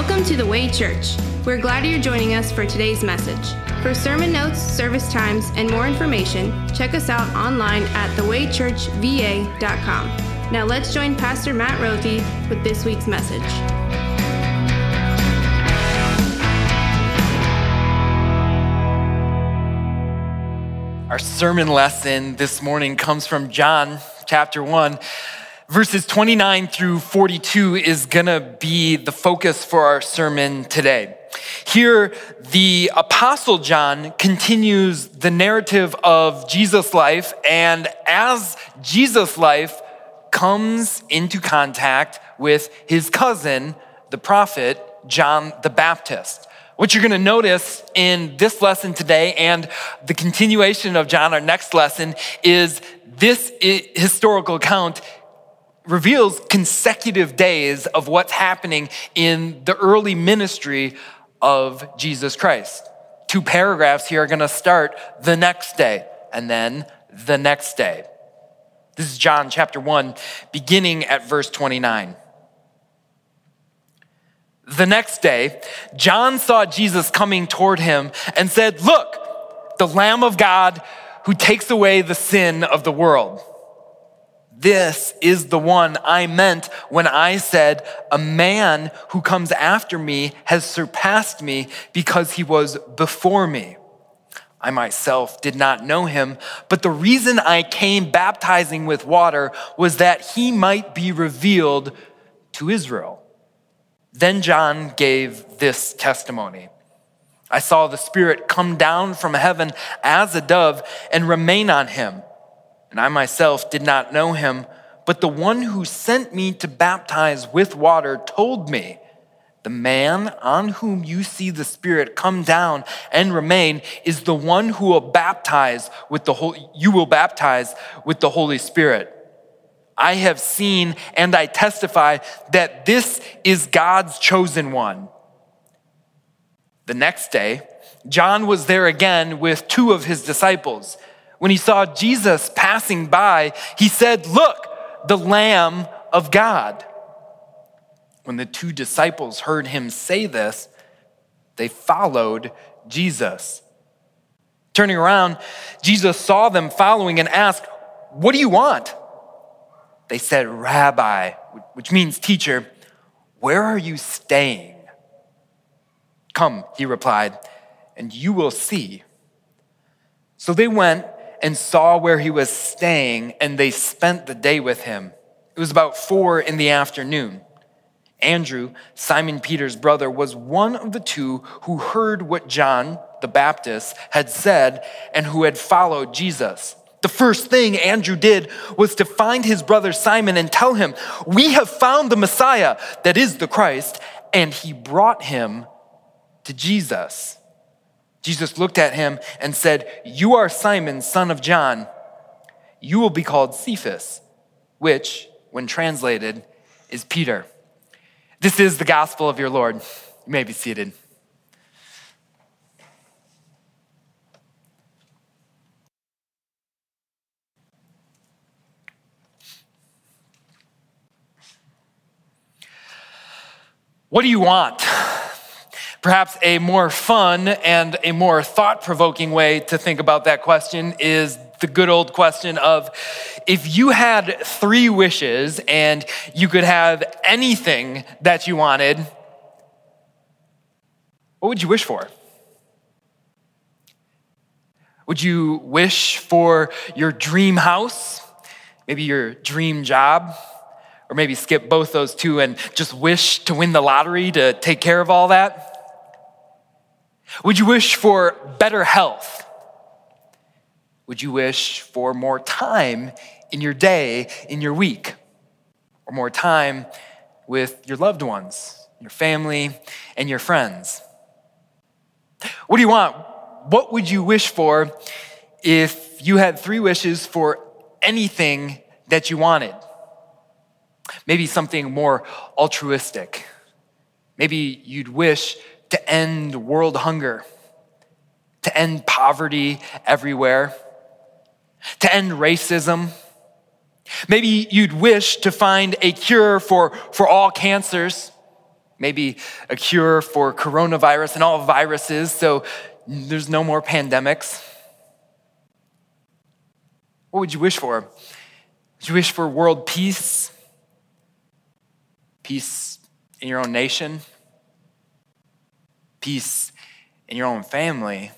Welcome to the Way Church. We're glad you're joining us for today's message. For sermon notes, service times, and more information, check us out online at thewaychurchva.com. Now let's join Pastor Matt Rothy with this week's message. Our sermon lesson this morning comes from John chapter 1. Verses 29 through 42 is gonna be the focus for our sermon today. Here, the Apostle John continues the narrative of Jesus' life, and as Jesus' life comes into contact with his cousin, the prophet John the Baptist. What you're going to notice in this lesson today and the continuation of John, our next lesson, is this historical account reveals consecutive days of what's happening in the early ministry of Jesus Christ. Two paragraphs here are going to start the next day and then the next day. This is John chapter 1, beginning at verse 29. The next day, John saw Jesus coming toward him and said, Look, the Lamb of God who takes away the sin of the world. This is the one I meant when I said, A man who comes after me has surpassed me because he was before me. I myself did not know him, but the reason I came baptizing with water was that he might be revealed to Israel. Then John gave this testimony. I saw the Spirit come down from heaven as a dove and remain on him. And I myself did not know him, but the one who sent me to baptize with water told me, The man on whom you see the Spirit come down and remain is the one who will baptize with the Holy, you will baptize with the Holy Spirit. I have seen and I testify that this is God's chosen one. The next day, John was there again with two of his disciples when he saw Jesus passing by, he said, Look, the Lamb of God. When the two disciples heard him say this, they followed Jesus. Turning around, Jesus saw them following and asked, What do you want? They said, Rabbi, which means teacher, where are you staying? Come, he replied, and you will see. So they went and saw where he was staying, and they spent the day with him. It was about four in the afternoon. Andrew, Simon Peter's brother, was one of the two who heard what John the Baptist had said and who had followed Jesus. The first thing Andrew did was to find his brother Simon and tell him, We have found the Messiah, that is the Christ, and he brought him to Jesus. Jesus looked at him and said, You are Simon, son of John. You will be called Cephas, which, when translated, is Peter. This is the gospel of your Lord. You may be seated. What do you want? Perhaps a more fun and a more thought provoking way to think about that question is the good old question of if you had three wishes and you could have anything that you wanted, what would you wish for? Would you wish for your dream house? Maybe your dream job? Or maybe skip both those two and just wish to win the lottery to take care of all that? Would you wish for better health? Would you wish for more time in your day, in your week? Or more time with your loved ones, your family, and your friends? What do you want? What would you wish for if you had three wishes for anything that you wanted? Maybe something more altruistic. Maybe you'd wish to end world hunger, to end poverty everywhere, to end racism. Maybe you'd wish to find a cure for, for all cancers. maybe a cure for coronavirus and all viruses so there's no more pandemics. What would you wish for? Would you wish for world peace? Peace in your own nation? Peace in your own family?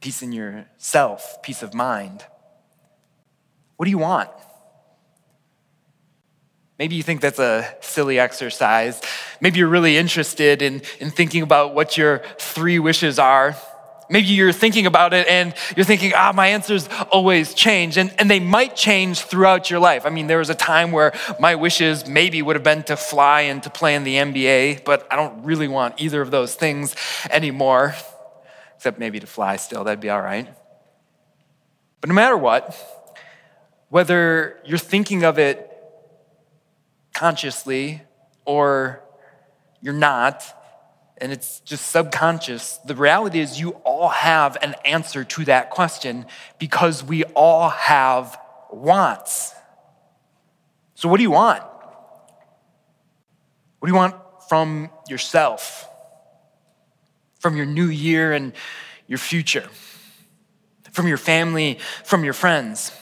Peace in yourself? Peace of mind? What do you want? Maybe you think that's a silly exercise. Maybe you're really interested in, in thinking about what your three wishes are. Maybe you're thinking about it and you're thinking, ah, my answers always change. And, and they might change throughout your life. I mean, there was a time where my wishes maybe would have been to fly and to play in the NBA, but I don't really want either of those things anymore, except maybe to fly still. That'd be all right. But no matter what, whether you're thinking of it consciously or you're not, and it's just subconscious, the reality is you all have an answer to that question because we all have wants. So, what do you want? What do you want from yourself, from your new year and your future, from your family, from your friends?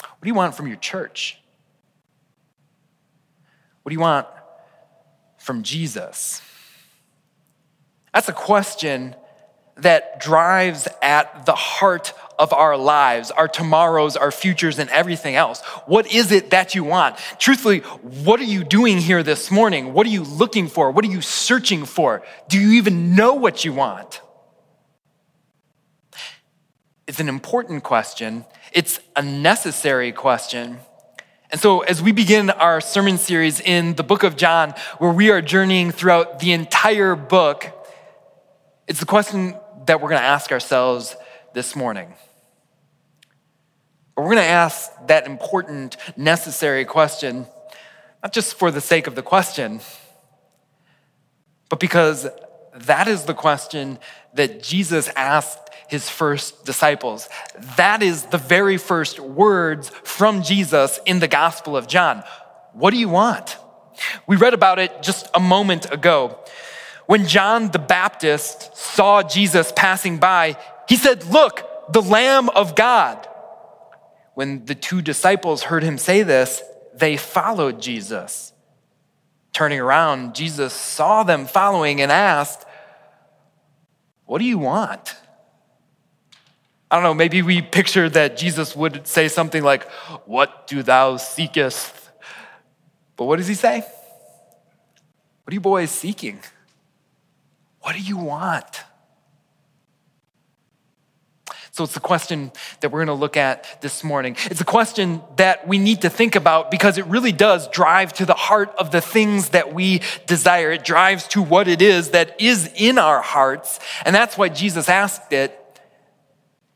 What do you want from your church? What do you want from Jesus? That's a question that drives at the heart of our lives, our tomorrows, our futures, and everything else. What is it that you want? Truthfully, what are you doing here this morning? What are you looking for? What are you searching for? Do you even know what you want? It's an important question it's a necessary question. And so, as we begin our sermon series in the book of John, where we are journeying throughout the entire book, it's the question that we're going to ask ourselves this morning. We're going to ask that important, necessary question, not just for the sake of the question, but because that is the question that Jesus asked his first disciples. That is the very first words from Jesus in the Gospel of John. What do you want? We read about it just a moment ago. When John the Baptist saw Jesus passing by, he said, Look, the Lamb of God. When the two disciples heard him say this, they followed Jesus. Turning around, Jesus saw them following and asked, What do you want? I don't know, maybe we picture that Jesus would say something like, What do thou seekest? But what does he say? What are you boys seeking? What do you want? So it's the question that we're going to look at this morning. It's a question that we need to think about because it really does drive to the heart of the things that we desire. It drives to what it is that is in our hearts. And that's why Jesus asked it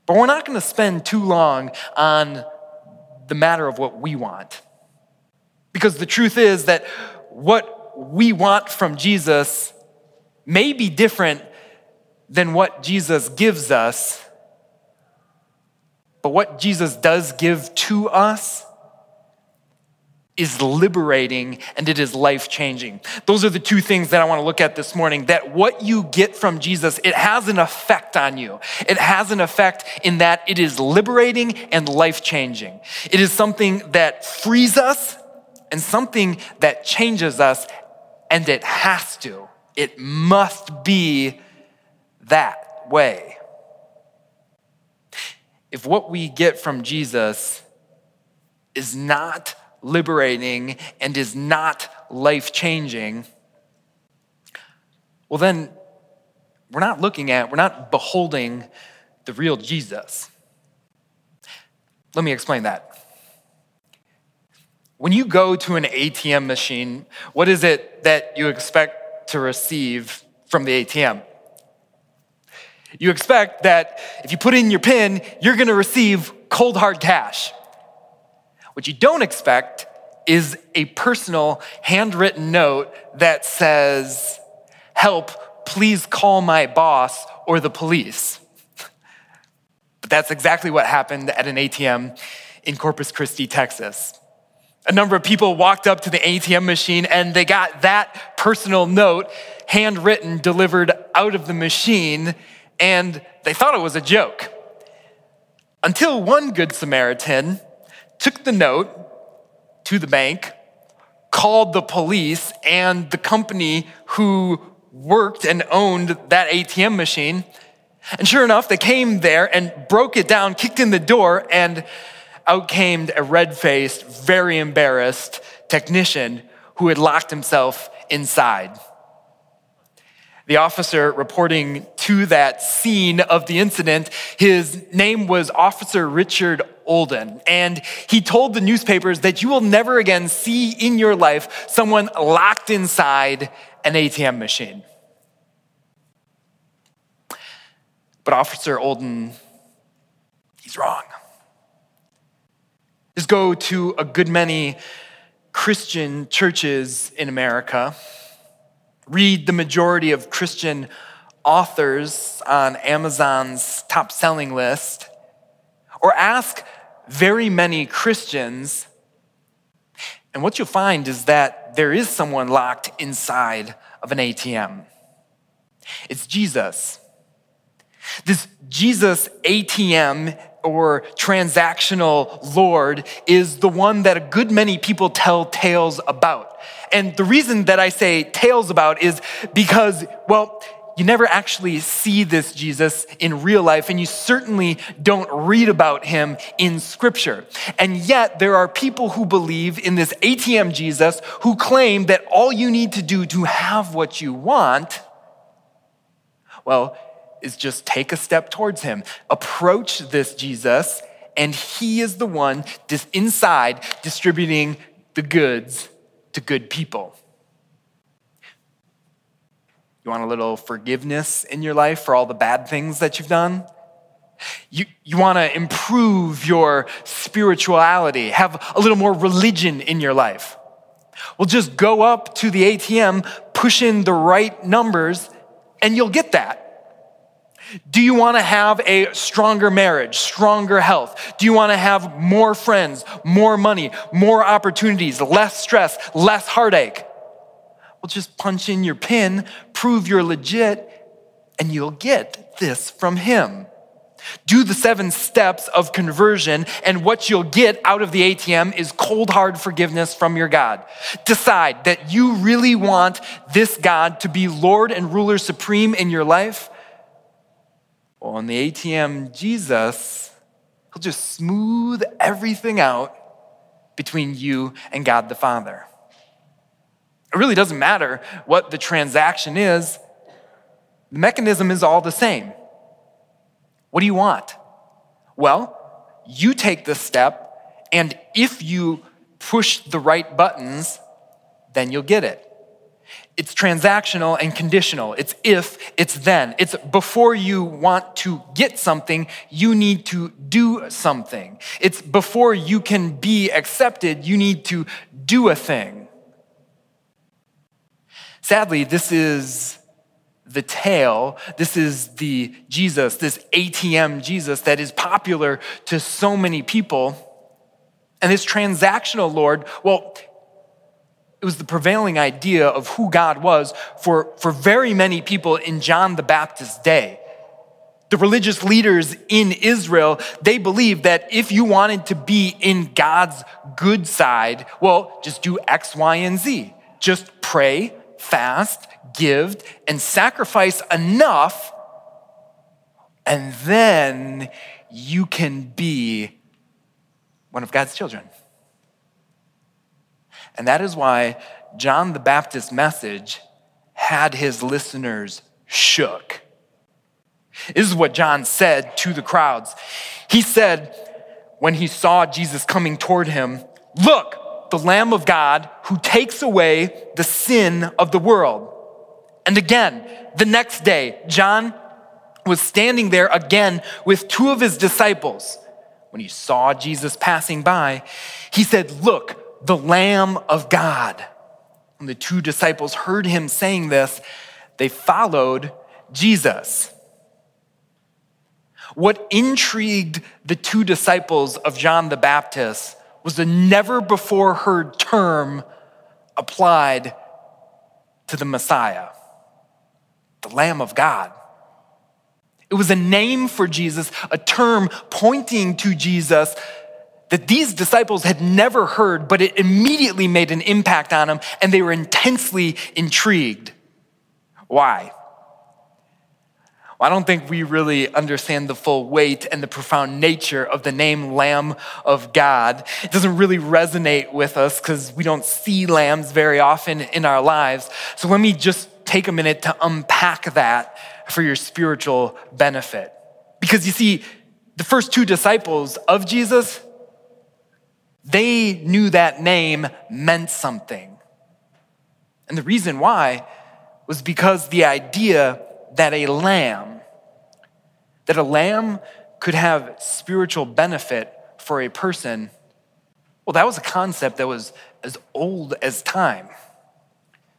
but we're not going to spend too long on the matter of what we want. Because the truth is that what we want from Jesus may be different than what Jesus gives us. But what Jesus does give to us is liberating and it is life changing. Those are the two things that I want to look at this morning. That what you get from Jesus, it has an effect on you. It has an effect in that it is liberating and life changing. It is something that frees us and something that changes us, and it has to. It must be that way. If what we get from Jesus is not liberating and is not life changing, well, then we're not looking at, we're not beholding the real Jesus. Let me explain that. When you go to an ATM machine, what is it that you expect to receive from the ATM? You expect that if you put in your PIN, you're gonna receive cold hard cash. What you don't expect is a personal handwritten note that says, Help, please call my boss or the police. But that's exactly what happened at an ATM in Corpus Christi, Texas. A number of people walked up to the ATM machine and they got that personal note handwritten delivered out of the machine and they thought it was a joke. Until one Good Samaritan took the note to the bank, called the police and the company who worked and owned that ATM machine. And sure enough, they came there and broke it down, kicked in the door, and out came a red faced, very embarrassed technician who had locked himself inside. The officer reporting to that scene of the incident, his name was Officer Richard Olden. And he told the newspapers that you will never again see in your life someone locked inside an ATM machine. But Officer Olden, he's wrong. Just go to a good many Christian churches in America, read the majority of Christian authors on Amazon's top selling list, or ask very many Christians, and what you'll find is that there is someone locked inside of an ATM. It's Jesus. This Jesus ATM or transactional Lord is the one that a good many people tell tales about. And the reason that I say tales about is because, well, you never actually see this Jesus in real life, and you certainly don't read about him in scripture. And yet, there are people who believe in this ATM Jesus who claim that all you need to do to have what you want, well, is just take a step towards him. Approach this Jesus, and he is the one inside distributing the goods to good people. You want a little forgiveness in your life for all the bad things that you've done? You, you want to improve your spirituality, have a little more religion in your life. Well, just go up to the ATM, push in the right numbers, and you'll get that. Do you want to have a stronger marriage, stronger health? Do you want to have more friends, more money, more opportunities, less stress, less heartache? Well, just punch in your PIN, prove you're legit, and you'll get this from Him. Do the seven steps of conversion, and what you'll get out of the ATM is cold, hard forgiveness from your God. Decide that you really want this God to be Lord and ruler supreme in your life well, in the ATM, Jesus, he'll just smooth everything out between you and God the Father. It really doesn't matter what the transaction is, the mechanism is all the same. What do you want? Well, you take this step, and if you push the right buttons, then you'll get it. It's transactional and conditional. It's if, it's then. It's before you want to get something, you need to do something. It's before you can be accepted, you need to do a thing. Sadly, this is the tale, this is the Jesus, this ATM Jesus that is popular to so many people. And this transactional Lord, well, it was the prevailing idea of who God was for, for very many people in John the Baptist's day. The religious leaders in Israel, they believed that if you wanted to be in God's good side, well, just do X, Y, and Z. Just pray, fast, give, and sacrifice enough, and then you can be one of God's children. And that is why John the Baptist's message had his listeners shook. This is what John said to the crowds. He said, when he saw Jesus coming toward him, Look, the Lamb of God who takes away the sin of the world. And again, the next day, John was standing there again with two of his disciples. When he saw Jesus passing by, he said, Look, the Lamb of God. When the two disciples heard him saying this, they followed Jesus. What intrigued the two disciples of John the Baptist was a never before heard term applied to the Messiah, the Lamb of God. It was a name for Jesus, a term pointing to Jesus that these disciples had never heard, but it immediately made an impact on them, and they were intensely intrigued. Why? I don't think we really understand the full weight and the profound nature of the name Lamb of God. It doesn't really resonate with us because we don't see lambs very often in our lives. So let me just take a minute to unpack that for your spiritual benefit. Because you see, the first two disciples of Jesus, they knew that name meant something. And the reason why was because the idea that a lamb, that a lamb could have spiritual benefit for a person, well, that was a concept that was as old as time.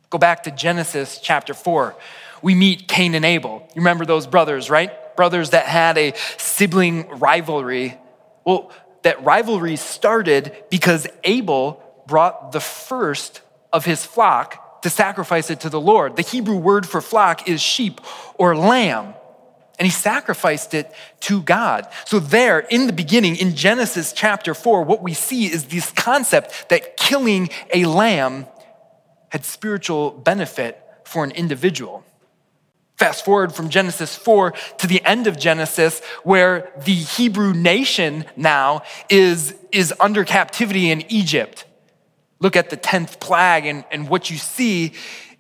Go back to Genesis chapter 4. We meet Cain and Abel. You remember those brothers, right? Brothers that had a sibling rivalry. Well, that rivalry started because Abel brought the first of his flock to sacrifice it to the Lord. The Hebrew word for flock is sheep or lamb. And he sacrificed it to God. So, there in the beginning, in Genesis chapter 4, what we see is this concept that killing a lamb had spiritual benefit for an individual. Fast forward from Genesis 4 to the end of Genesis, where the Hebrew nation now is, is under captivity in Egypt. Look at the 10th plague, and, and what you see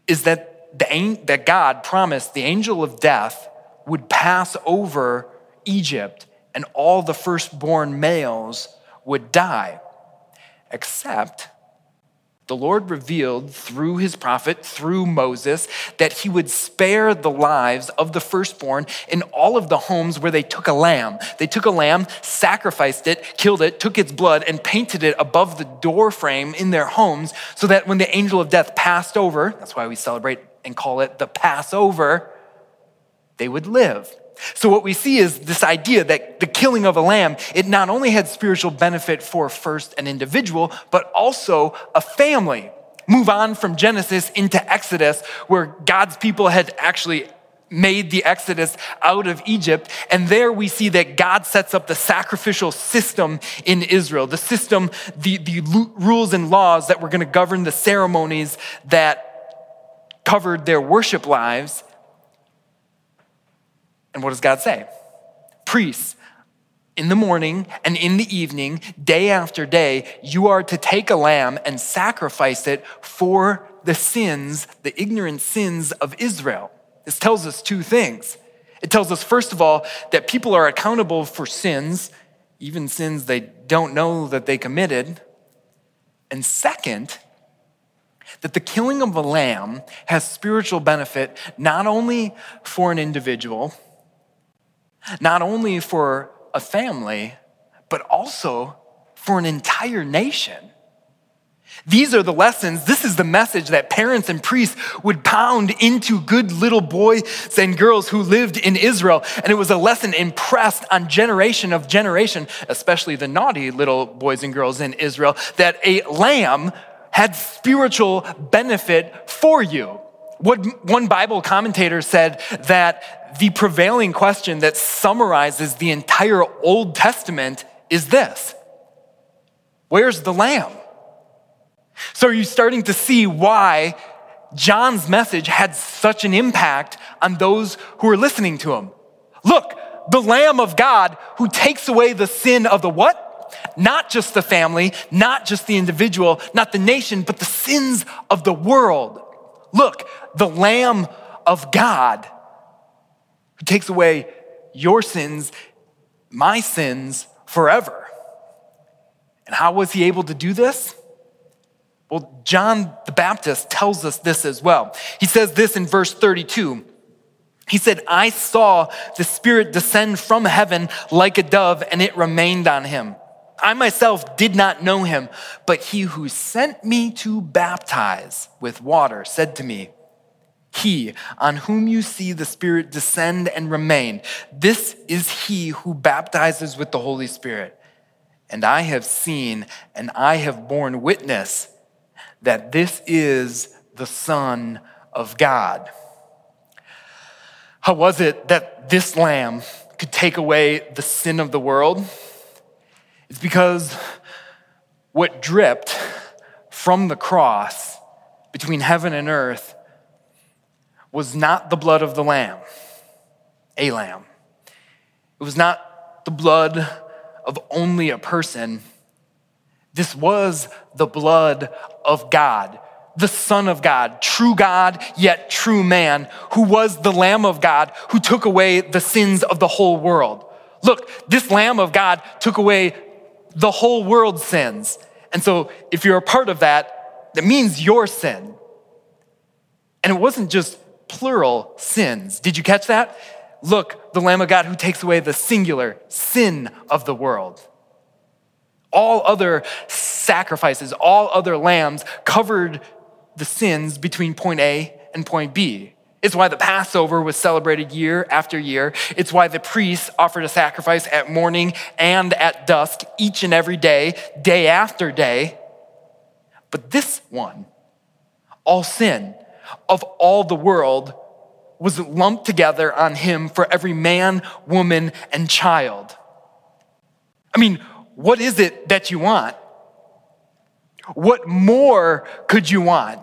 is that, the, that God promised the angel of death would pass over Egypt, and all the firstborn males would die, except the Lord revealed through his prophet, through Moses, that he would spare the lives of the firstborn in all of the homes where they took a lamb. They took a lamb, sacrificed it, killed it, took its blood, and painted it above the door frame in their homes so that when the angel of death passed over, that's why we celebrate and call it the Passover, they would live. So, what we see is this idea that the killing of a lamb, it not only had spiritual benefit for first an individual, but also a family. Move on from Genesis into Exodus, where God's people had actually made the Exodus out of Egypt. And there we see that God sets up the sacrificial system in Israel, the system, the, the rules and laws that were going to govern the ceremonies that covered their worship lives and what does God say? Priests, in the morning and in the evening, day after day, you are to take a lamb and sacrifice it for the sins, the ignorant sins of Israel. This tells us two things. It tells us, first of all, that people are accountable for sins, even sins they don't know that they committed. And second, that the killing of a lamb has spiritual benefit not only for an individual, not only for a family, but also for an entire nation. These are the lessons. This is the message that parents and priests would pound into good little boys and girls who lived in Israel. And it was a lesson impressed on generation of generation, especially the naughty little boys and girls in Israel, that a lamb had spiritual benefit for you. One Bible commentator said that the prevailing question that summarizes the entire Old Testament is this Where's the lamb? So, are you starting to see why John's message had such an impact on those who are listening to him? Look, the Lamb of God who takes away the sin of the what? Not just the family, not just the individual, not the nation, but the sins of the world. Look, the Lamb of God who takes away your sins, my sins forever. And how was he able to do this? Well, John the Baptist tells us this as well. He says this in verse 32. He said, I saw the Spirit descend from heaven like a dove, and it remained on him. I myself did not know him, but he who sent me to baptize with water said to me, He on whom you see the Spirit descend and remain, this is he who baptizes with the Holy Spirit. And I have seen and I have borne witness that this is the Son of God. How was it that this lamb could take away the sin of the world? It's because what dripped from the cross between heaven and earth was not the blood of the lamb, a lamb. It was not the blood of only a person. This was the blood of God, the Son of God, true God, yet true man, who was the Lamb of God who took away the sins of the whole world. Look, this Lamb of God took away the whole world's sins. And so if you're a part of that, that means your sin. And it wasn't just plural sins. Did you catch that? Look, the Lamb of God who takes away the singular sin of the world. All other sacrifices, all other lambs covered the sins between point A and point B. It's why the Passover was celebrated year after year. It's why the priests offered a sacrifice at morning and at dusk each and every day, day after day. But this one, all sin of all the world, was lumped together on him for every man, woman, and child. I mean, what is it that you want? What more could you want?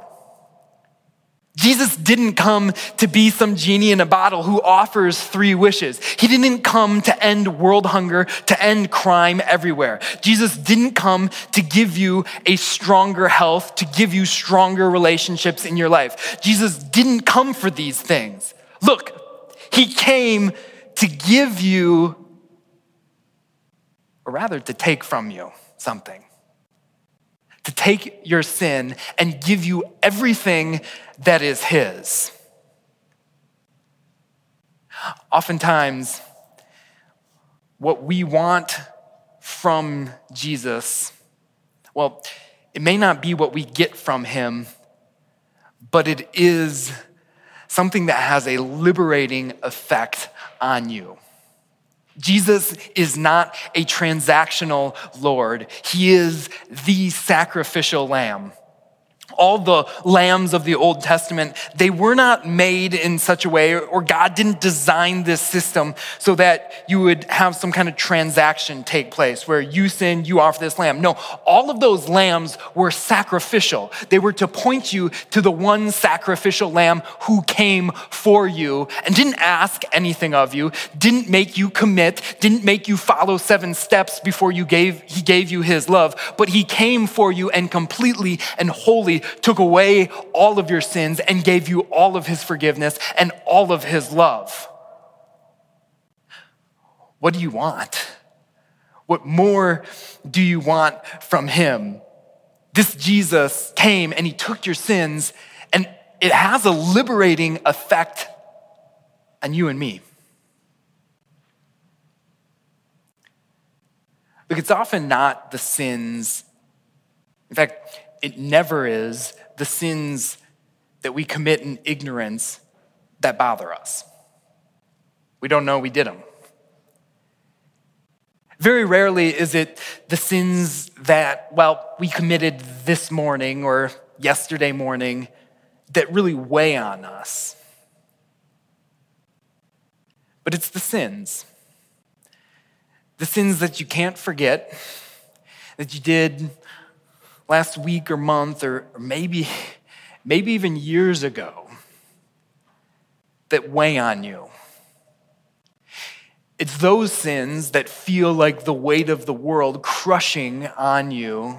Jesus didn't come to be some genie in a bottle who offers three wishes. He didn't come to end world hunger, to end crime everywhere. Jesus didn't come to give you a stronger health, to give you stronger relationships in your life. Jesus didn't come for these things. Look, he came to give you, or rather to take from you something to take your sin and give you everything that is His. Oftentimes, what we want from Jesus, well, it may not be what we get from Him, but it is something that has a liberating effect on you. Jesus is not a transactional Lord. He is the sacrificial lamb all the lambs of the Old Testament, they were not made in such a way, or God didn't design this system so that you would have some kind of transaction take place where you sin, you offer this lamb. No, all of those lambs were sacrificial. They were to point you to the one sacrificial lamb who came for you and didn't ask anything of you, didn't make you commit, didn't make you follow seven steps before you gave, he gave you his love, but he came for you and completely and wholly took away all of your sins and gave you all of his forgiveness and all of his love. What do you want? What more do you want from him? This Jesus came and he took your sins, and it has a liberating effect on you and me. Look, it's often not the sins. In fact, it never is the sins that we commit in ignorance that bother us. We don't know we did them. Very rarely is it the sins that, well, we committed this morning or yesterday morning that really weigh on us. But it's the sins. The sins that you can't forget, that you did last week or month or, maybe, maybe even years ago that weigh on you. It's those sins that feel like the weight of the world crushing on you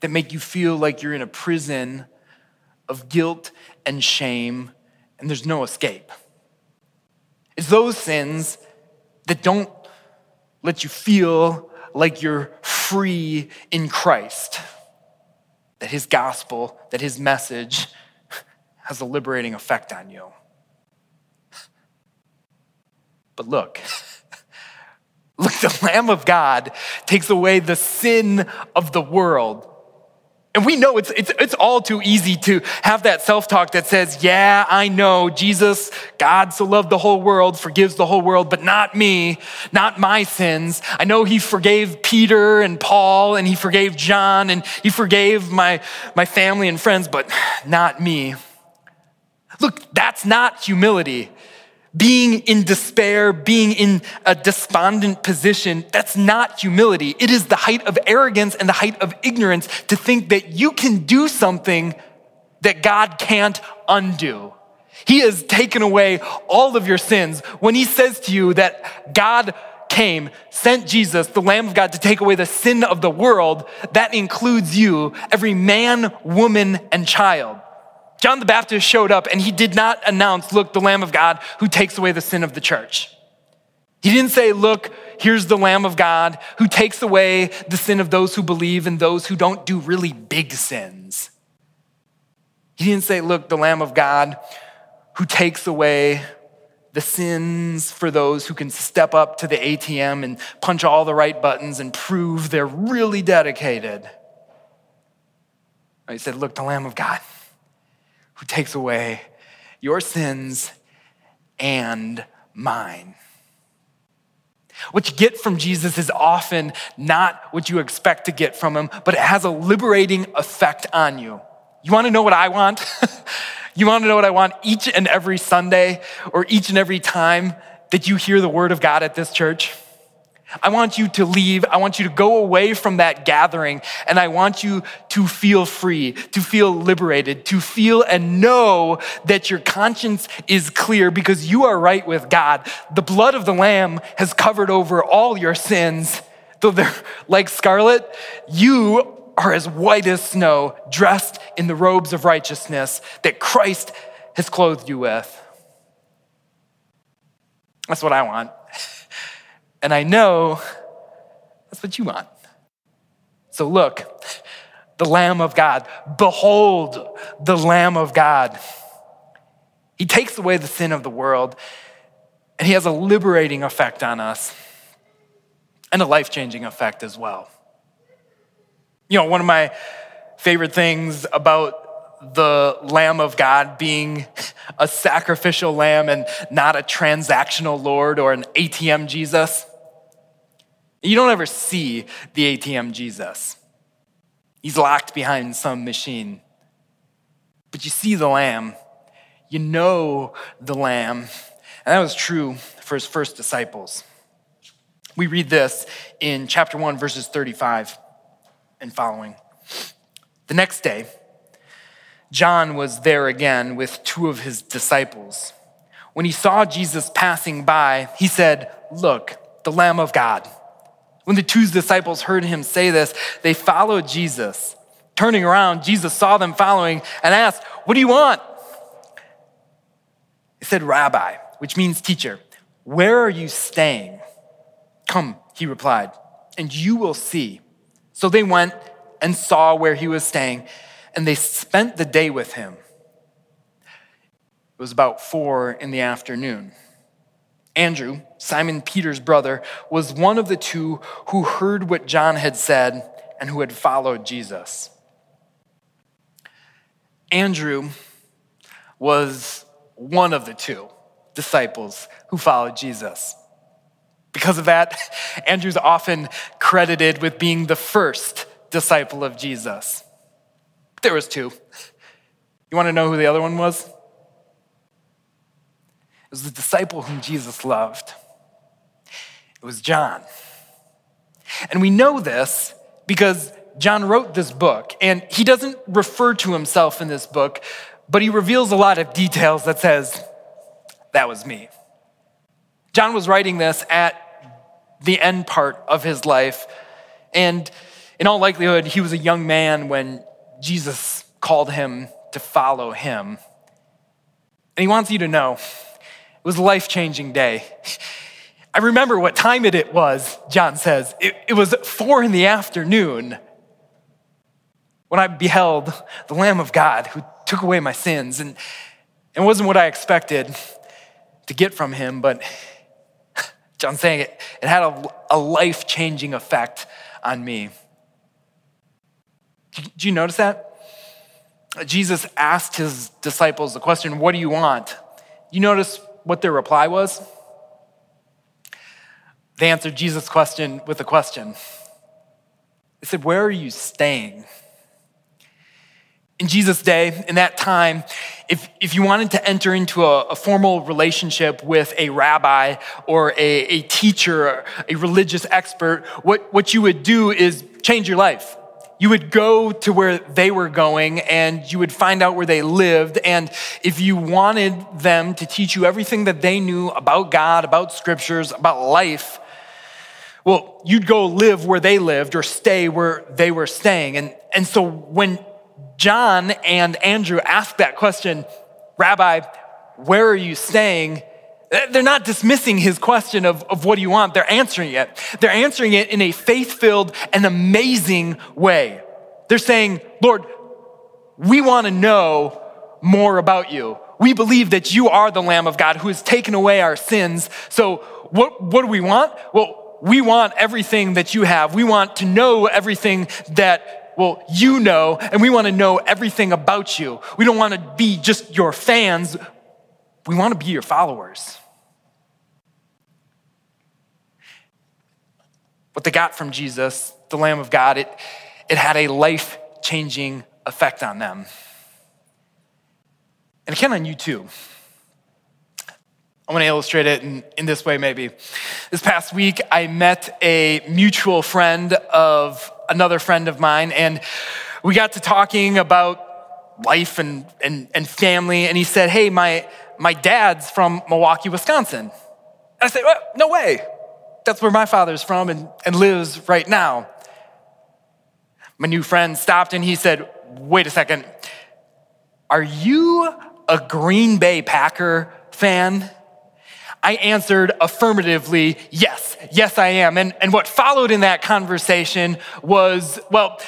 that make you feel like you're in a prison of guilt and shame and there's no escape. It's those sins that don't let you feel like you're free in Christ that his gospel, that his message has a liberating effect on you. But look, look, the Lamb of God takes away the sin of the world. And we know it's, it's, it's all too easy to have that self talk that says, Yeah, I know Jesus, God so loved the whole world, forgives the whole world, but not me, not my sins. I know He forgave Peter and Paul, and He forgave John, and He forgave my, my family and friends, but not me. Look, that's not humility being in despair, being in a despondent position, that's not humility. It is the height of arrogance and the height of ignorance to think that you can do something that God can't undo. He has taken away all of your sins. When He says to you that God came, sent Jesus, the Lamb of God, to take away the sin of the world, that includes you, every man, woman, and child. John the Baptist showed up and he did not announce, Look, the Lamb of God who takes away the sin of the church. He didn't say, Look, here's the Lamb of God who takes away the sin of those who believe and those who don't do really big sins. He didn't say, Look, the Lamb of God who takes away the sins for those who can step up to the ATM and punch all the right buttons and prove they're really dedicated. He said, Look, the Lamb of God who takes away your sins and mine. What you get from Jesus is often not what you expect to get from him, but it has a liberating effect on you. You want to know what I want? you want to know what I want each and every Sunday or each and every time that you hear the word of God at this church? I want you to leave. I want you to go away from that gathering and I want you to feel free, to feel liberated, to feel and know that your conscience is clear because you are right with God. The blood of the Lamb has covered over all your sins. Though they're like scarlet, you are as white as snow, dressed in the robes of righteousness that Christ has clothed you with. That's what I want. And I know that's what you want. So look, the Lamb of God. Behold, the Lamb of God. He takes away the sin of the world, and he has a liberating effect on us and a life changing effect as well. You know, one of my favorite things about the Lamb of God being a sacrificial lamb and not a transactional Lord or an ATM Jesus you don't ever see the ATM Jesus. He's locked behind some machine. But you see the lamb. You know the lamb. And that was true for his first disciples. We read this in chapter 1, verses 35 and following. The next day, John was there again with two of his disciples. When he saw Jesus passing by, he said, Look, the Lamb of God. When the two disciples heard him say this, they followed Jesus. Turning around, Jesus saw them following and asked, What do you want? He said, Rabbi, which means teacher, where are you staying? Come, he replied, and you will see. So they went and saw where he was staying, and they spent the day with him. It was about four in the afternoon. Andrew, Simon Peter's brother, was one of the two who heard what John had said and who had followed Jesus. Andrew was one of the two disciples who followed Jesus. Because of that, Andrew's often credited with being the first disciple of Jesus. There was two. You want to know who the other one was? It was the disciple whom Jesus loved. It was John. And we know this because John wrote this book, and he doesn't refer to himself in this book, but he reveals a lot of details that says, that was me. John was writing this at the end part of his life, and in all likelihood, he was a young man when Jesus called him to follow him. And he wants you to know it was a life changing day. I remember what time it was, John says. It, it was four in the afternoon when I beheld the Lamb of God who took away my sins. And it wasn't what I expected to get from him, but John's saying it, it had a, a life changing effect on me. Did you notice that? Jesus asked his disciples the question, What do you want? You notice what their reply was? They answered Jesus' question with a question. They said, Where are you staying? In Jesus' day, in that time, if, if you wanted to enter into a, a formal relationship with a rabbi or a, a teacher, a religious expert, what, what you would do is change your life. You would go to where they were going and you would find out where they lived. And if you wanted them to teach you everything that they knew about God, about scriptures, about life, well, you'd go live where they lived or stay where they were staying. And, and so when John and Andrew asked that question, Rabbi, where are you staying? Eh, they're not dismissing his question of, of what do you want. They're answering it. They're answering it in a faith filled and amazing way. They're saying, Lord, we want to know more about you. We believe that you are the Lamb of God who has taken away our sins. So, what, what do we want? Well, we want everything that you have. We want to know everything that well, you know, and we want to know everything about you. We don't want to be just your fans, we want to be your followers. What they got from Jesus, the Lamb of God, it, it had a life changing effect on them. And it can on you too. I want to illustrate it in, in this way, maybe. This past week, I met a mutual friend of another friend of mine, and we got to talking about life and, and, and family. And he said, Hey, my, my dad's from Milwaukee, Wisconsin. And I said, well, No way. That's where my father's from and, and lives right now. My new friend stopped and he said, Wait a second. Are you a Green Bay Packer fan? I answered affirmatively, yes, yes, I am. And, and what followed in that conversation was, well,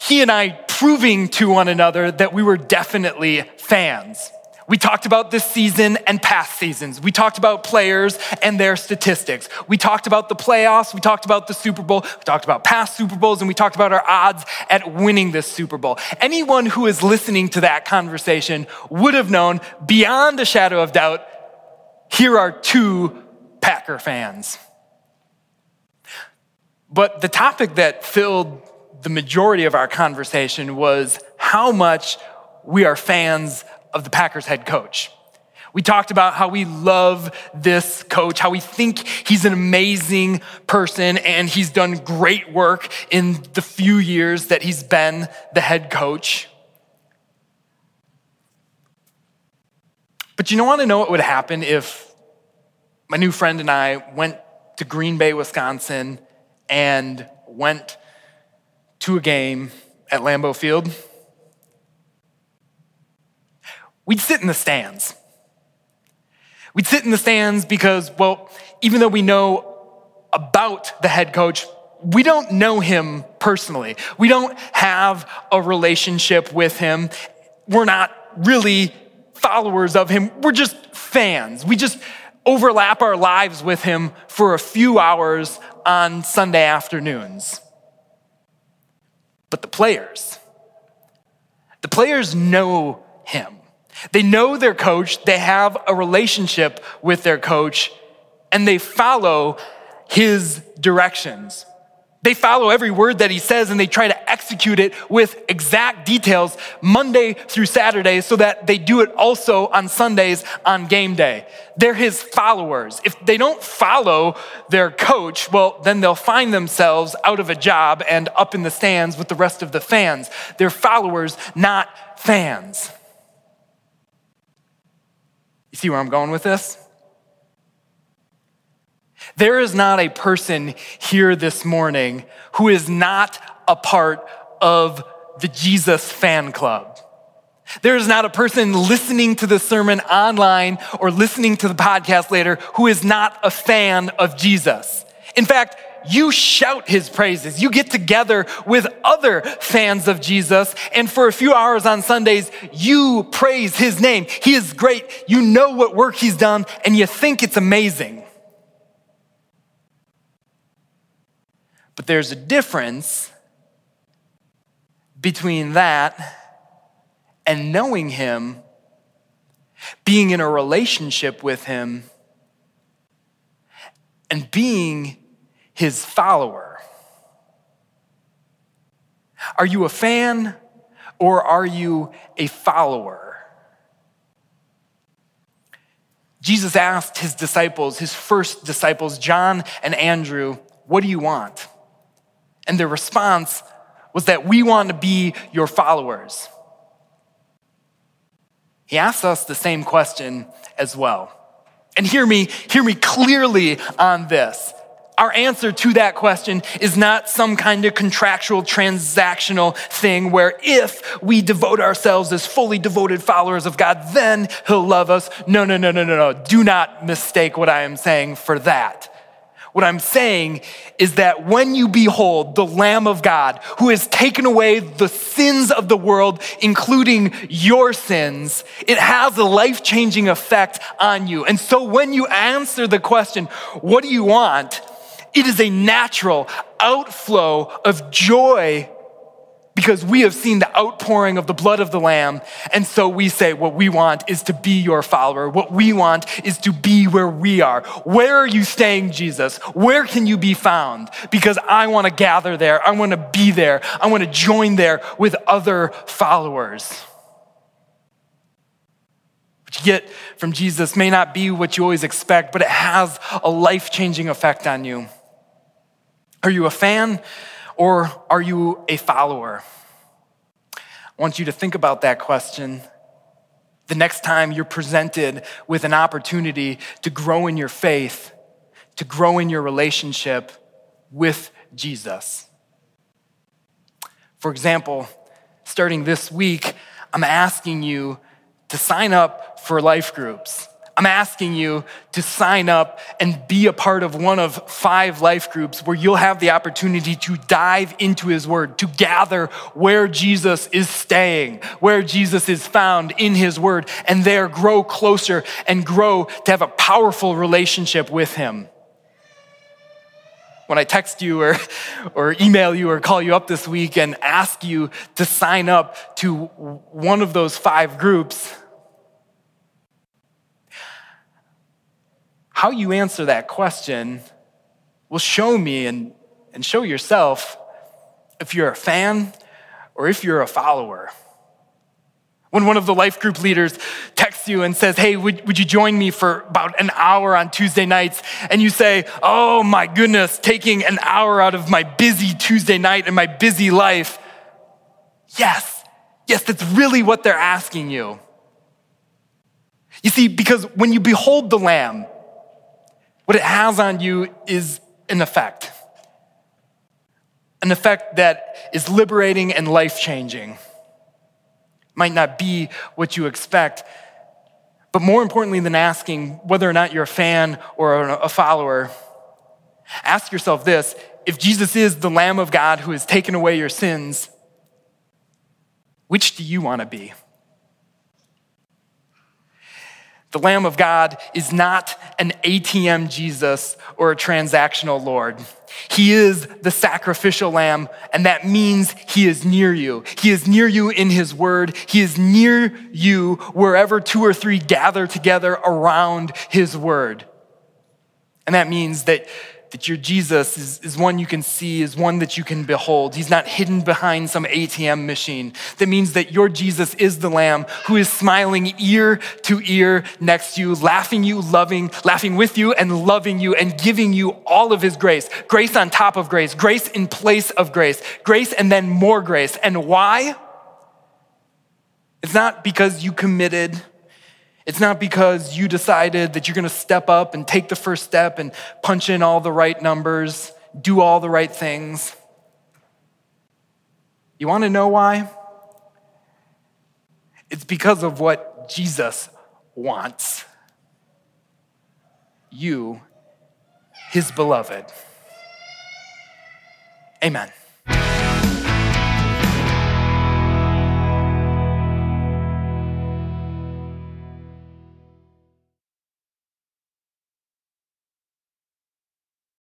he and I proving to one another that we were definitely fans. We talked about this season and past seasons. We talked about players and their statistics. We talked about the playoffs. We talked about the Super Bowl. We talked about past Super Bowls and we talked about our odds at winning this Super Bowl. Anyone who is listening to that conversation would have known beyond a shadow of doubt here are two Packer fans. But the topic that filled the majority of our conversation was how much we are fans of the Packers head coach. We talked about how we love this coach, how we think he's an amazing person and he's done great work in the few years that he's been the head coach. But you don't want to know what would happen if my new friend and I went to Green Bay, Wisconsin, and went to a game at Lambeau Field. We'd sit in the stands. We'd sit in the stands because, well, even though we know about the head coach, we don't know him personally. We don't have a relationship with him. We're not really followers of him. We're just fans. We just overlap our lives with him for a few hours on Sunday afternoons. But the players, the players know him. They know their coach, they have a relationship with their coach, and they follow his directions. They follow every word that he says and they try to execute it with exact details Monday through Saturday so that they do it also on Sundays on game day. They're his followers. If they don't follow their coach, well, then they'll find themselves out of a job and up in the stands with the rest of the fans. They're followers, not fans. You see where I'm going with this? There is not a person here this morning who is not a part of the Jesus fan club. There is not a person listening to the sermon online or listening to the podcast later who is not a fan of Jesus. In fact, you shout his praises. You get together with other fans of Jesus, and for a few hours on Sundays, you praise his name. He is great. You know what work he's done, and you think it's amazing. But there's a difference between that and knowing Him, being in a relationship with Him, and being His follower? Are you a fan or are you a follower? Jesus asked his disciples, his first disciples, John and Andrew, What do you want? And their response was that we want to be your followers. He asks us the same question as well. And hear me, hear me clearly on this. Our answer to that question is not some kind of contractual, transactional thing where if we devote ourselves as fully devoted followers of God, then He'll love us. No, no, no, no, no, no. Do not mistake what I am saying for that. What I'm saying is that when you behold the Lamb of God who has taken away the sins of the world, including your sins, it has a life changing effect on you. And so when you answer the question, What do you want? It is a natural outflow of joy because we have seen the outpouring of the blood of the Lamb. And so we say, what we want is to be your follower. What we want is to be where we are. Where are you staying, Jesus? Where can you be found? Because I want to gather there. I want to be there. I want to join there with other followers. What you get from Jesus may not be what you always expect, but it has a life changing effect on you. Are you a fan or are you a follower? I want you to think about that question the next time you're presented with an opportunity to grow in your faith, to grow in your relationship with Jesus. For example, starting this week, I'm asking you to sign up for life groups. I'm asking you to sign up and be a part of one of five life groups where you'll have the opportunity to dive into his word, to gather where Jesus is staying, where Jesus is found in his word, and there grow closer and grow to have a powerful relationship with him. When I text you or, or email you or call you up this week and ask you to sign up to one of those five groups, how you answer that question will show me and, and show yourself if you're a fan or if you're a follower. When one of the life group leaders texts you and says, Hey, would, would you join me for about an hour on Tuesday nights? And you say, Oh my goodness, taking an hour out of my busy Tuesday night and my busy life. Yes, yes, that's really what they're asking you. You see, because when you behold the Lamb, what it has on you is an effect. An effect that is liberating and life changing. Might not be what you expect, but more importantly than asking whether or not you're a fan or a follower, ask yourself this if Jesus is the Lamb of God who has taken away your sins, which do you want to be? The Lamb of God is not an ATM Jesus or a transactional Lord. He is the sacrificial lamb, and that means he is near you. He is near you in his word. He is near you wherever two or three gather together around his word. And that means that that your Jesus is, is one you can see, is one that you can behold. He's not hidden behind some ATM machine. That means that your Jesus is the Lamb who is smiling ear to ear next to you, laughing you, loving, laughing with you, and loving you, and giving you all of his grace. Grace on top of grace, grace in place of grace, grace and then more grace. And why? It's not because you committed it's not because you decided that you're going to step up and take the first step and punch in all the right numbers, do all the right things. You want to know why? It's because of what Jesus wants. You, his beloved. Amen.